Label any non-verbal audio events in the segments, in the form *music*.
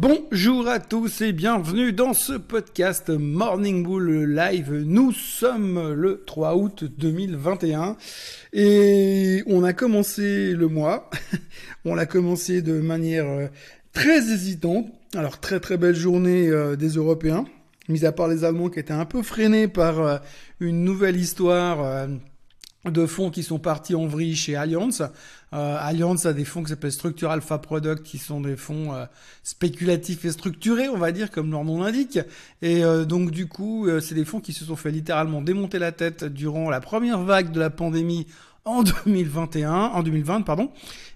Bonjour à tous et bienvenue dans ce podcast Morning Bull Live. Nous sommes le 3 août 2021 et on a commencé le mois. *laughs* on l'a commencé de manière euh, très hésitante. Alors très très belle journée euh, des Européens, mis à part les Allemands qui étaient un peu freinés par euh, une nouvelle histoire de fonds qui sont partis en vrille chez Allianz. Euh, Allianz a des fonds qui s'appellent Structure Alpha Product, qui sont des fonds euh, spéculatifs et structurés, on va dire, comme leur nom l'indique. Et euh, donc du coup, euh, c'est des fonds qui se sont fait littéralement démonter la tête durant la première vague de la pandémie en *laughs* 2021, en 2020, pardon.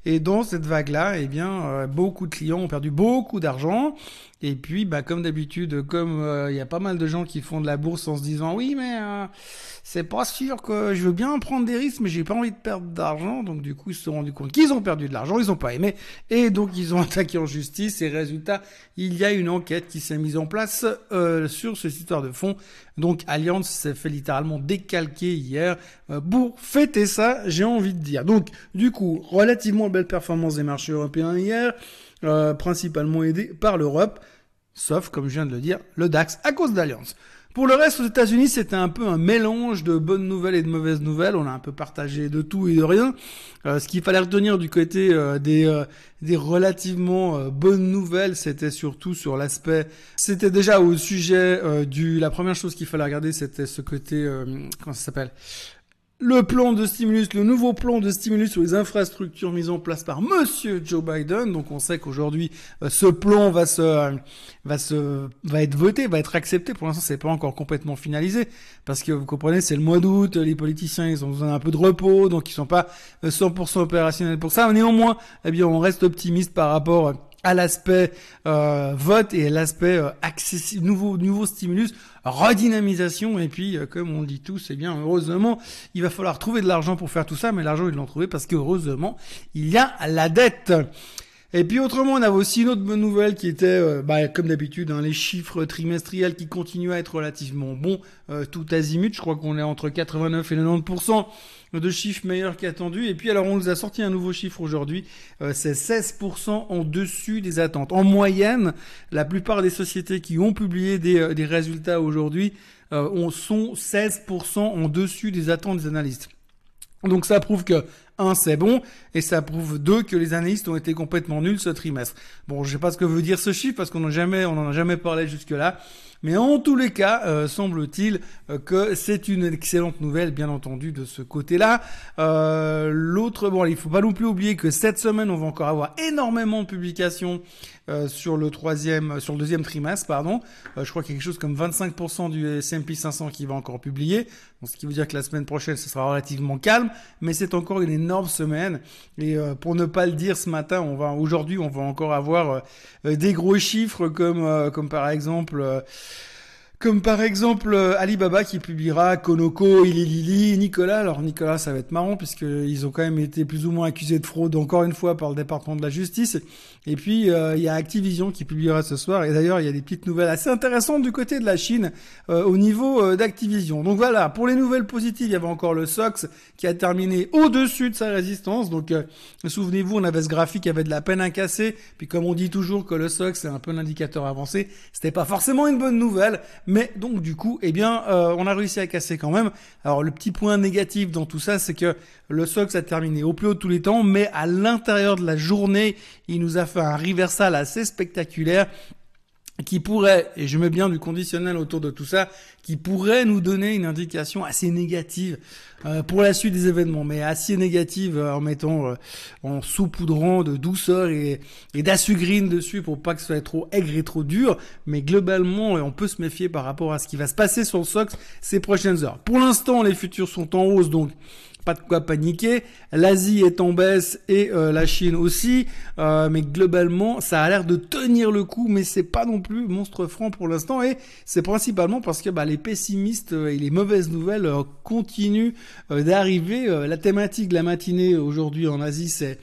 Et dans cette vague-là, eh bien, beaucoup de clients ont perdu beaucoup d'argent. Et puis, bah, comme d'habitude, comme il y a pas mal de gens qui font de la bourse en se disant, oui, mais c'est pas sûr que je veux bien prendre des risques, mais j'ai pas envie de perdre d'argent. Donc du coup, ils se sont rendus compte qu'ils ont perdu de l'argent, ils ont pas aimé, et donc ils ont *laughs* attaqué en justice. Et résultat, il y a une enquête qui s'est mise en place euh, sur cette histoire de fonds. Donc Allianz s'est fait littéralement décalquer hier euh, pour fêter ça, j'ai envie de dire. Donc du coup, relativement belle performance des marchés européens hier, euh, principalement aidé par l'Europe, sauf comme je viens de le dire, le DAX à cause d'Allianz. Pour le reste, aux États-Unis, c'était un peu un mélange de bonnes nouvelles et de mauvaises nouvelles. On a un peu partagé de tout et de rien. Euh, ce qu'il fallait retenir du côté euh, des, euh, des relativement bonnes nouvelles, c'était surtout sur l'aspect. C'était déjà au sujet du. La première chose qu'il fallait regarder, c'était ce côté. comment ça s'appelle? Le plan de stimulus, le nouveau plan de stimulus sur les infrastructures mises en place par Monsieur Joe Biden. Donc on sait qu'aujourd'hui euh, ce plan va se va se va être voté, va être accepté. Pour l'instant c'est pas encore complètement finalisé parce que vous comprenez c'est le mois d'août, les politiciens ils ont besoin d'un peu de repos donc ils sont pas 100% euh, opérationnels pour ça. Néanmoins eh bien on reste optimiste par rapport à l'aspect euh, vote et à l'aspect euh, accessible, nouveau nouveau stimulus, redynamisation et puis euh, comme on dit tous, eh bien heureusement il va falloir trouver de l'argent pour faire tout ça, mais l'argent ils l'ont trouvé parce que heureusement il y a la dette. Et puis autrement, on avait aussi une autre bonne nouvelle qui était, euh, bah, comme d'habitude, hein, les chiffres trimestriels qui continuent à être relativement bons, euh, tout azimut. Je crois qu'on est entre 89 et 90% de chiffres meilleurs qu'attendus. Et puis alors, on nous a sorti un nouveau chiffre aujourd'hui. Euh, c'est 16% en dessus des attentes. En moyenne, la plupart des sociétés qui ont publié des, des résultats aujourd'hui sont 16% en dessus des attentes des analystes. Donc ça prouve que un, c'est bon, et ça prouve deux que les analystes ont été complètement nuls ce trimestre. Bon, je sais pas ce que veut dire ce chiffre parce qu'on n'en en a jamais parlé jusque là. Mais en tous les cas, euh, semble-t-il euh, que c'est une excellente nouvelle, bien entendu, de ce côté-là. Euh, L'autre, bon, il faut pas non plus oublier que cette semaine, on va encore avoir énormément de publications euh, sur le troisième, sur le deuxième trimestre, pardon. je crois qu'il y a quelque chose comme 25% du S&P 500 qui va encore publier. Ce qui veut dire que la semaine prochaine, ce sera relativement calme, mais c'est encore une énorme semaine. Et pour ne pas le dire, ce matin, on va, aujourd'hui, on va encore avoir des gros chiffres comme, comme par exemple. Comme par exemple euh, Alibaba qui publiera Konoko, Ililili, Nicolas. Alors Nicolas, ça va être marrant puisqu'ils ont quand même été plus ou moins accusés de fraude encore une fois par le département de la justice. Et puis euh, il y a Activision qui publiera ce soir. Et d'ailleurs il y a des petites nouvelles assez intéressantes du côté de la Chine euh, au niveau d'Activision. Donc voilà, pour les nouvelles positives, il y avait encore le SOX qui a terminé au-dessus de sa résistance. Donc souvenez-vous, on avait ce graphique qui avait de la peine à casser. Puis comme on dit toujours que le SOX c'est un peu l'indicateur avancé, c'était pas forcément une bonne nouvelle. Mais donc du coup, eh bien, euh, on a réussi à casser quand même. Alors le petit point négatif dans tout ça, c'est que le Sox a terminé au plus haut de tous les temps, mais à l'intérieur de la journée, il nous a un reversal assez spectaculaire qui pourrait, et je mets bien du conditionnel autour de tout ça, qui pourrait nous donner une indication assez négative euh, pour la suite des événements, mais assez négative euh, en mettant, euh, en saupoudrant de douceur et, et d'assugrine dessus pour pas que ce soit trop aigre et trop dur, mais globalement, on peut se méfier par rapport à ce qui va se passer sur le Sox ces prochaines heures. Pour l'instant, les futurs sont en hausse, donc pas de quoi paniquer. L'Asie est en baisse et euh, la Chine aussi, euh, mais globalement, ça a l'air de tenir le coup, mais c'est pas non plus monstre franc pour l'instant et c'est principalement parce que bah, les pessimistes et les mauvaises nouvelles euh, continuent d'arriver. la thématique de la matinée aujourd'hui en Asie, c'est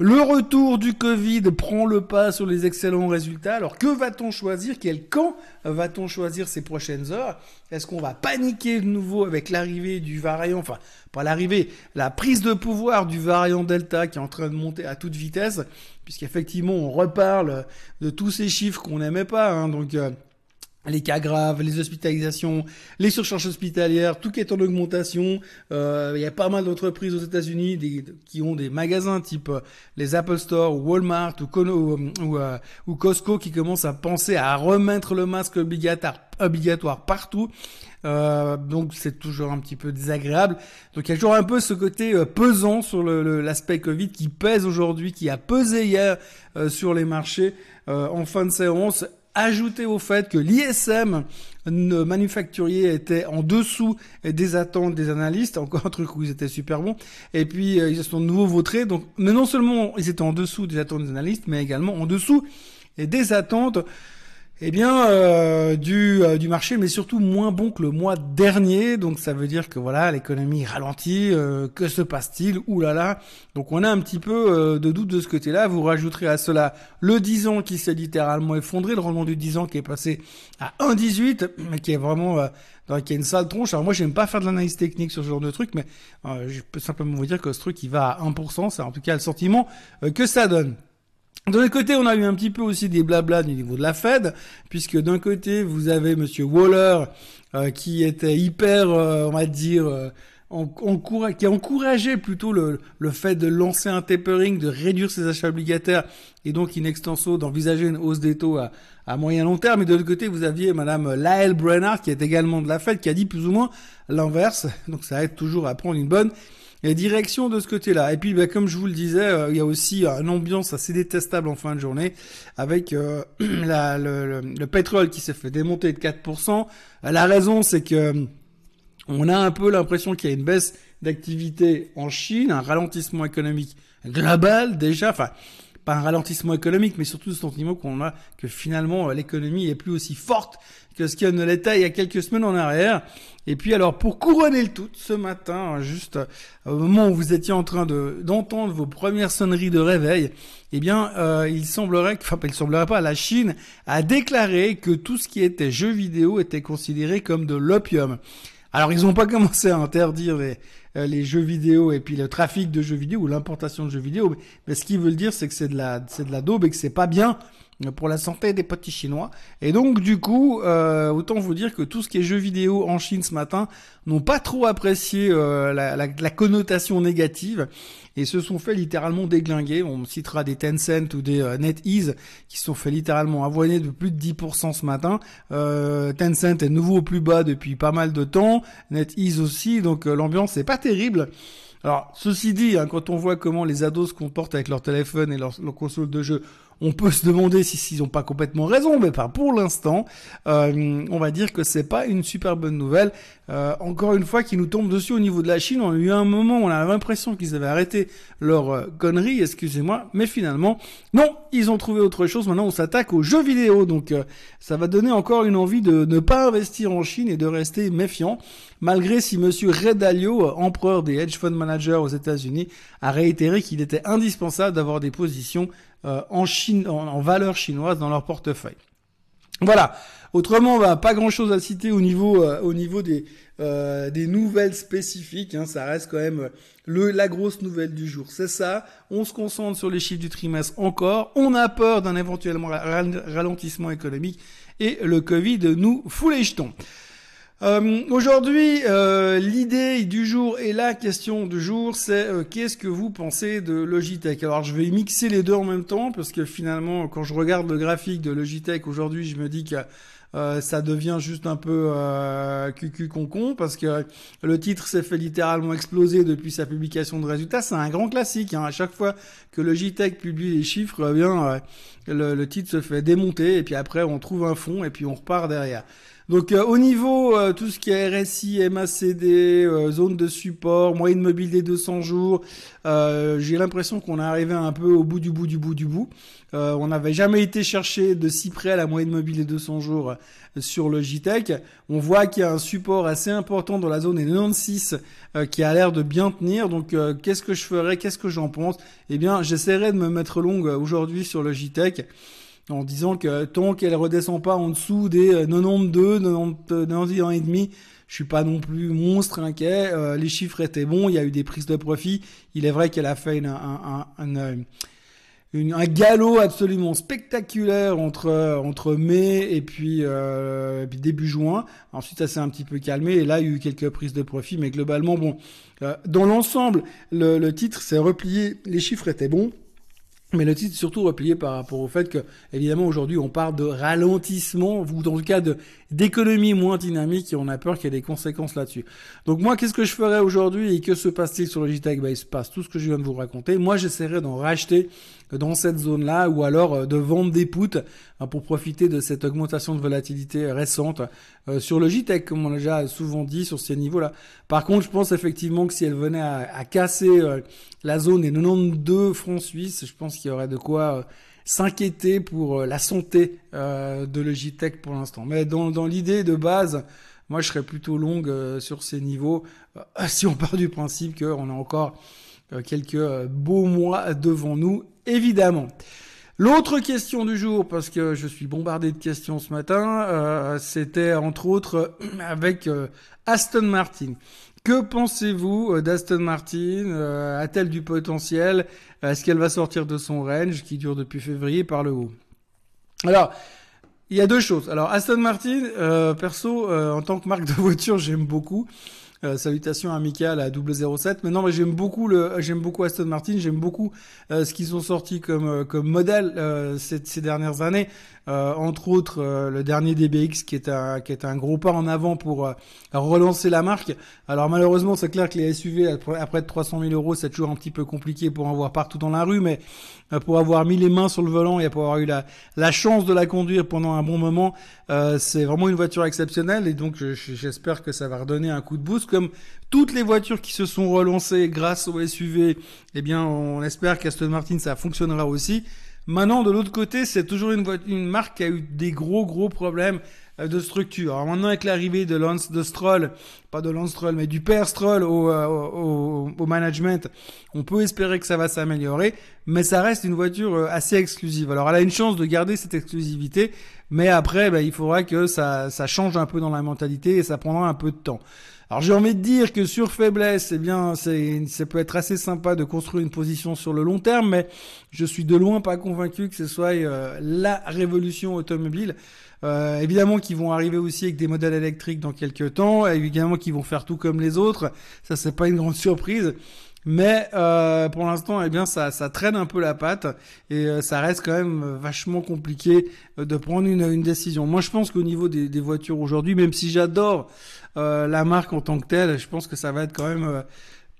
Le retour du Covid prend le pas sur les excellents résultats. Alors que va-t-on choisir? Quel camp va-t-on choisir ces prochaines heures? Est-ce qu'on va paniquer de nouveau avec l'arrivée du variant Enfin, pas l'arrivée, la prise de pouvoir du variant Delta qui est en train de monter à toute vitesse, puisqu'effectivement on reparle de tous ces chiffres qu'on n'aimait pas. Hein, donc euh, les cas graves, les hospitalisations, les surcharges hospitalières, tout qui est en augmentation. Euh, il y a pas mal d'entreprises aux États-Unis qui ont des magasins type euh, les Apple Store ou Walmart ou, ou, euh, ou, Costco qui commencent à penser à remettre le masque obligatoire, partout. Euh, donc c'est toujours un petit peu désagréable. Donc il y a toujours un peu ce côté pesant sur l'aspect Covid qui pèse aujourd'hui, qui a pesé hier sur les marchés en fin de séance Ajouté au fait que l'ISM manufacturier était en dessous des attentes des analystes, encore un truc où ils étaient super bons, et puis euh, ils sont de nouveau vautrés, donc mais non seulement ils étaient en dessous des attentes des analystes, mais également en dessous des attentes eh bien, euh, du, euh, du marché, mais surtout moins bon que le mois dernier. Donc, ça veut dire que voilà, l'économie ralentit. Euh, que se passe-t-il? Ouh là là. Donc, on a un petit peu de doute de ce côté-là. Vous rajouterez à cela le 10 ans qui s'est littéralement effondré, le rendement du 10 ans qui est passé à 1,18, mais qui est vraiment dans, qui a une sale tronche. Alors moi, j'aime pas faire de l'analyse technique sur ce genre de truc, mais je peux simplement vous dire que ce truc, il va à 1%. C'est en tout cas le sentiment que ça donne. De l'autre côté, on a eu un petit peu aussi des blabla du niveau de la Fed, puisque d'un côté, vous avez Monsieur Waller euh, qui était hyper, euh, on va dire, euh, en, qui a encouragé plutôt le, le fait de lancer un tapering, de réduire ses achats obligataires et donc in extenso d'envisager une hausse des taux à, à moyen long terme. Et de l'autre côté, vous aviez Madame Lael Brennard qui est également de la Fed, qui a dit plus ou moins l'inverse. Donc ça aide toujours à prendre une bonne et direction de ce côté-là. Et puis, bah, comme je vous le disais, euh, il y a aussi une ambiance assez détestable en fin de journée, avec euh, *clears throat* le, le, pétrole qui s'est fait démonter de 4%. La raison, c'est que on a un peu l'impression qu'il y a une baisse d'activité en Chine, un ralentissement économique global déjà, pas un ralentissement économique, mais surtout le sentiment qu'on a que finalement euh, l'économie est plus aussi forte que ce qu'elle ne l'était il y a quelques semaines en arrière. Et puis alors pour couronner le tout, ce matin, juste euh, au moment où vous étiez en train de d'entendre vos premières sonneries de réveil, eh bien euh, il semblerait, enfin il semblerait pas, la Chine a déclaré que tout ce qui était jeux vidéo était considéré comme de l'opium. Alors ils n'ont pas *laughs* commencé à interdire les, les jeux vidéo et puis le trafic de jeux vidéo ou l'importation de jeux vidéo, mais, ce qu'ils veulent dire c'est que c'est de la c'est de la daube et que c'est pas bien pour la santé des petits Chinois. Et donc du coup, euh, autant vous dire que tout ce qui est jeux vidéo en Chine ce matin n'ont pas trop apprécié euh, la, la, la, connotation négative et se sont fait littéralement déglinguer. On citera des Tencent ou des euh, NetEase qui se sont fait littéralement avoiner de plus de 10% ce matin. Euh, Tencent est nouveau au plus bas depuis pas mal de temps, NetEase aussi, donc euh, l'ambiance n'est pas terrible. Alors, ceci dit, hein, quand on voit comment les ados se comportent avec leur téléphone et leur, leur console de jeu, on peut se demander si s'ils n'ont pas complètement raison, mais pas pour l'instant. Euh, on va dire que c'est pas une super bonne nouvelle. Euh, encore une fois, qui nous tombe dessus au niveau de la Chine. On a eu un moment, on a l'impression qu'ils avaient arrêté leur euh, connerie, excusez-moi, mais finalement, non, ils ont trouvé autre chose. Maintenant, on s'attaque aux jeux vidéo, donc ça va donner encore une envie de ne pas investir en Chine et de rester méfiant. Malgré si Monsieur Dalio, empereur des hedge fund managers aux États-Unis, a réitéré qu'il était indispensable d'avoir des positions euh, en, Chine, en, valeur chinoise dans leur portefeuille. Voilà. Autrement, bah, pas grand-chose à citer au niveau, euh, au niveau des, euh, des nouvelles spécifiques. Hein. ça reste quand même le, la grosse nouvelle du jour. C'est ça. On se concentre sur les chiffres du trimestre encore. On a peur d'un éventuellement ralentissement économique et le Covid nous fout les jetons. Euh, aujourd'hui, euh, l'idée du jour et la question du jour, c'est euh, qu'est-ce que vous pensez de Logitech? Alors, je vais mixer les deux en même temps parce que finalement, quand je regarde le graphique de Logitech aujourd'hui, je me dis que ça devient juste un peu euh, cucu concon parce que le titre s'est fait littéralement exploser depuis sa publication de résultats. C'est un grand classique. Hein. À chaque fois que Logitech publie les chiffres, eh bien le, le, titre se fait démonter et puis après on trouve un fond et puis on repart derrière. Donc euh, au niveau euh, tout ce qui est RSI, MACD, euh, zone de support, moyenne mobile des 200 jours, j'ai l'impression qu'on est arrivé un peu au bout du bout du bout du bout. on n'avait jamais été chercher de si près la moyenne mobile des 200 jours sur le JTEC. On voit qu'il y a un support assez important dans la zone des 96 qui a l'air de bien tenir. Donc qu'est-ce que je ferais? Qu'est-ce que j'en pense? Eh bien, j'essaierai de me mettre longue aujourd'hui sur le JTEC en disant que tant qu'elle redescend pas en dessous des 92, 90, 90 ans et demi, je suis pas non plus monstre inquiet. Euh, les chiffres étaient bons, il y a eu des prises de profit. Il est vrai qu'elle a fait un, un, galop absolument spectaculaire entre entre mai et puis, euh, début juin. Ensuite, ça s'est un petit peu calmé et là, il y a eu quelques prises de profit, mais globalement, bon, euh, dans l'ensemble, le, le titre s'est replié. Les chiffres étaient bons. Mais le titre surtout replié par rapport au fait que, évidemment, aujourd'hui, on parle de ralentissement, ou dans le cas d'économie moins dynamique, et on a peur qu'il y ait des conséquences là-dessus. Donc moi, qu'est-ce que je ferais aujourd'hui et que se passe-t-il sur le JTEC bah, Il se passe tout ce que je viens de vous raconter. Moi, j'essaierai d'en racheter dans cette zone-là, ou alors euh, de vendre des puts hein, pour profiter de cette augmentation de volatilité récente euh, sur le JTEC, comme on l'a déjà souvent dit sur ces niveaux-là. Par contre, je pense effectivement que si elle venait à, casser euh, la zone des 92 francs suisses, je pense qu'il y aurait de quoi s'inquiéter pour la santé de Logitech pour l'instant. Mais dans, dans l'idée de base, moi je serais plutôt longue sur ces niveaux *laughs* si on part du principe qu'on a encore quelques beaux mois devant nous évidemment. L'autre question du jour, parce que je suis bombardé de questions ce matin, euh, c'était entre autres avec euh, Aston Martin. Que pensez-vous euh, d'Aston Martin A-t-elle du potentiel? Est-ce qu'elle va sortir de son range qui dure depuis février par le haut? Alors, il y a deux choses. Alors, Aston Martin, perso, en tant que marque de voiture, *laughs* j'aime beaucoup. Euh, salutations amicales à 007. Mais non, mais j'aime beaucoup le, j'aime beaucoup Aston Martin, j'aime beaucoup euh, ce qu'ils ont sorti comme euh, comme modèle ces, ces, dernières années. Entre autres, le dernier DBX qui est un qui est un gros pas en avant pour relancer la marque. Alors malheureusement, c'est clair que les SUV après, de 300 000 euros, c'est toujours un petit peu compliqué pour en voir partout dans la rue, mais pour avoir mis les mains sur le volant et pour avoir eu la, la chance de la conduire pendant un bon moment, euh, c'est vraiment une voiture exceptionnelle et donc j'espère que ça va redonner un coup de boost comme toutes les voitures qui se sont relancées grâce au SUV. Eh bien, on espère qu'Aston Martin ça fonctionnera aussi. Maintenant, de l'autre côté, c'est toujours une, une marque qui a eu des gros gros problèmes euh, de structure. Alors maintenant avec l'arrivée de Lance de Stroll, pas de Lance Stroll, mais du père Stroll au, euh, au, management, on peut espérer que ça va s'améliorer, mais ça reste une voiture euh, assez exclusive. Alors elle a une chance de garder cette exclusivité, mais après, bah, il faudra que ça, ça change un peu dans la mentalité et ça prendra un peu de temps. Alors j'ai envie de dire que sur faiblesse, eh bien, c'est, ça peut être assez sympa de construire une position sur le long terme, mais je suis de loin pas convaincu que ce soit la révolution automobile. Euh, évidemment qu'ils vont arriver aussi avec des modèles électriques dans quelques temps, évidemment qu'ils vont faire tout comme les autres, ça c'est pas une grande surprise. Mais euh, pour l'instant, eh bien, ça, ça traîne un peu la patte et euh, ça reste quand même vachement compliqué de prendre une, une décision. Moi, je pense qu'au niveau des, des voitures aujourd'hui, même si j'adore la marque en tant que telle, je pense que ça va être quand même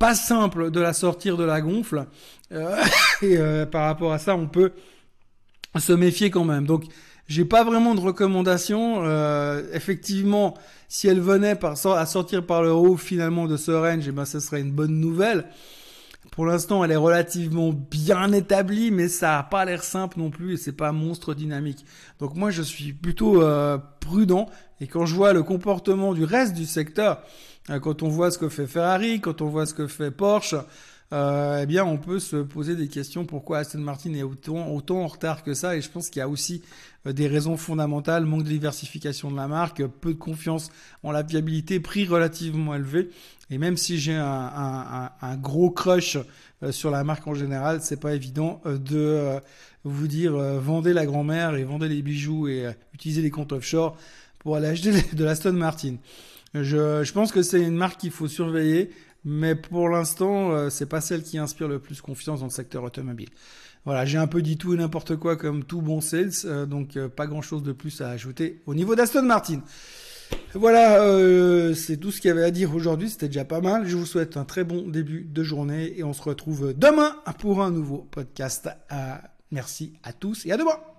pas simple de la sortir de la gonfle. *laughs* et par rapport à ça, on peut se méfier quand même. Donc j'ai pas vraiment de recommandations. Euh, effectivement, si elle venait par, à sortir par le haut finalement de ce range, eh ben, ce serait une bonne nouvelle. Pour l'instant, elle est relativement bien établie, mais ça a pas l'air simple non plus et c'est pas monstre dynamique. Donc moi, je suis plutôt euh, prudent et quand je vois le comportement du reste du secteur, quand on voit ce que fait Ferrari, quand on voit ce que fait Porsche, euh, eh bien, on peut se poser des questions pourquoi Aston Martin est autant, autant en retard que ça? Et je pense qu'il y a aussi euh, des raisons fondamentales, manque de diversification de la marque, peu de confiance en la viabilité, prix relativement élevé. Et même si j'ai un, un, un, gros crush euh, sur la marque en général, c'est pas évident de vous dire vendez la grand-mère et vendez les bijoux et utilisez les comptes offshore pour aller acheter *laughs* de l'Aston Martin. Je, je pense que c'est une marque qu'il faut surveiller mais pour l'instant, euh, c'est pas celle qui inspire le plus confiance dans le secteur automobile. Voilà, j'ai un peu dit tout et n'importe quoi comme tout bon sales, euh, donc euh, pas grand chose de plus à ajouter au niveau d'Aston Martin. Voilà, c'est tout ce qu'il y avait à dire aujourd'hui, c'était déjà pas mal. Je vous souhaite un très bon début de journée et on se retrouve demain pour un nouveau podcast. merci à tous et à demain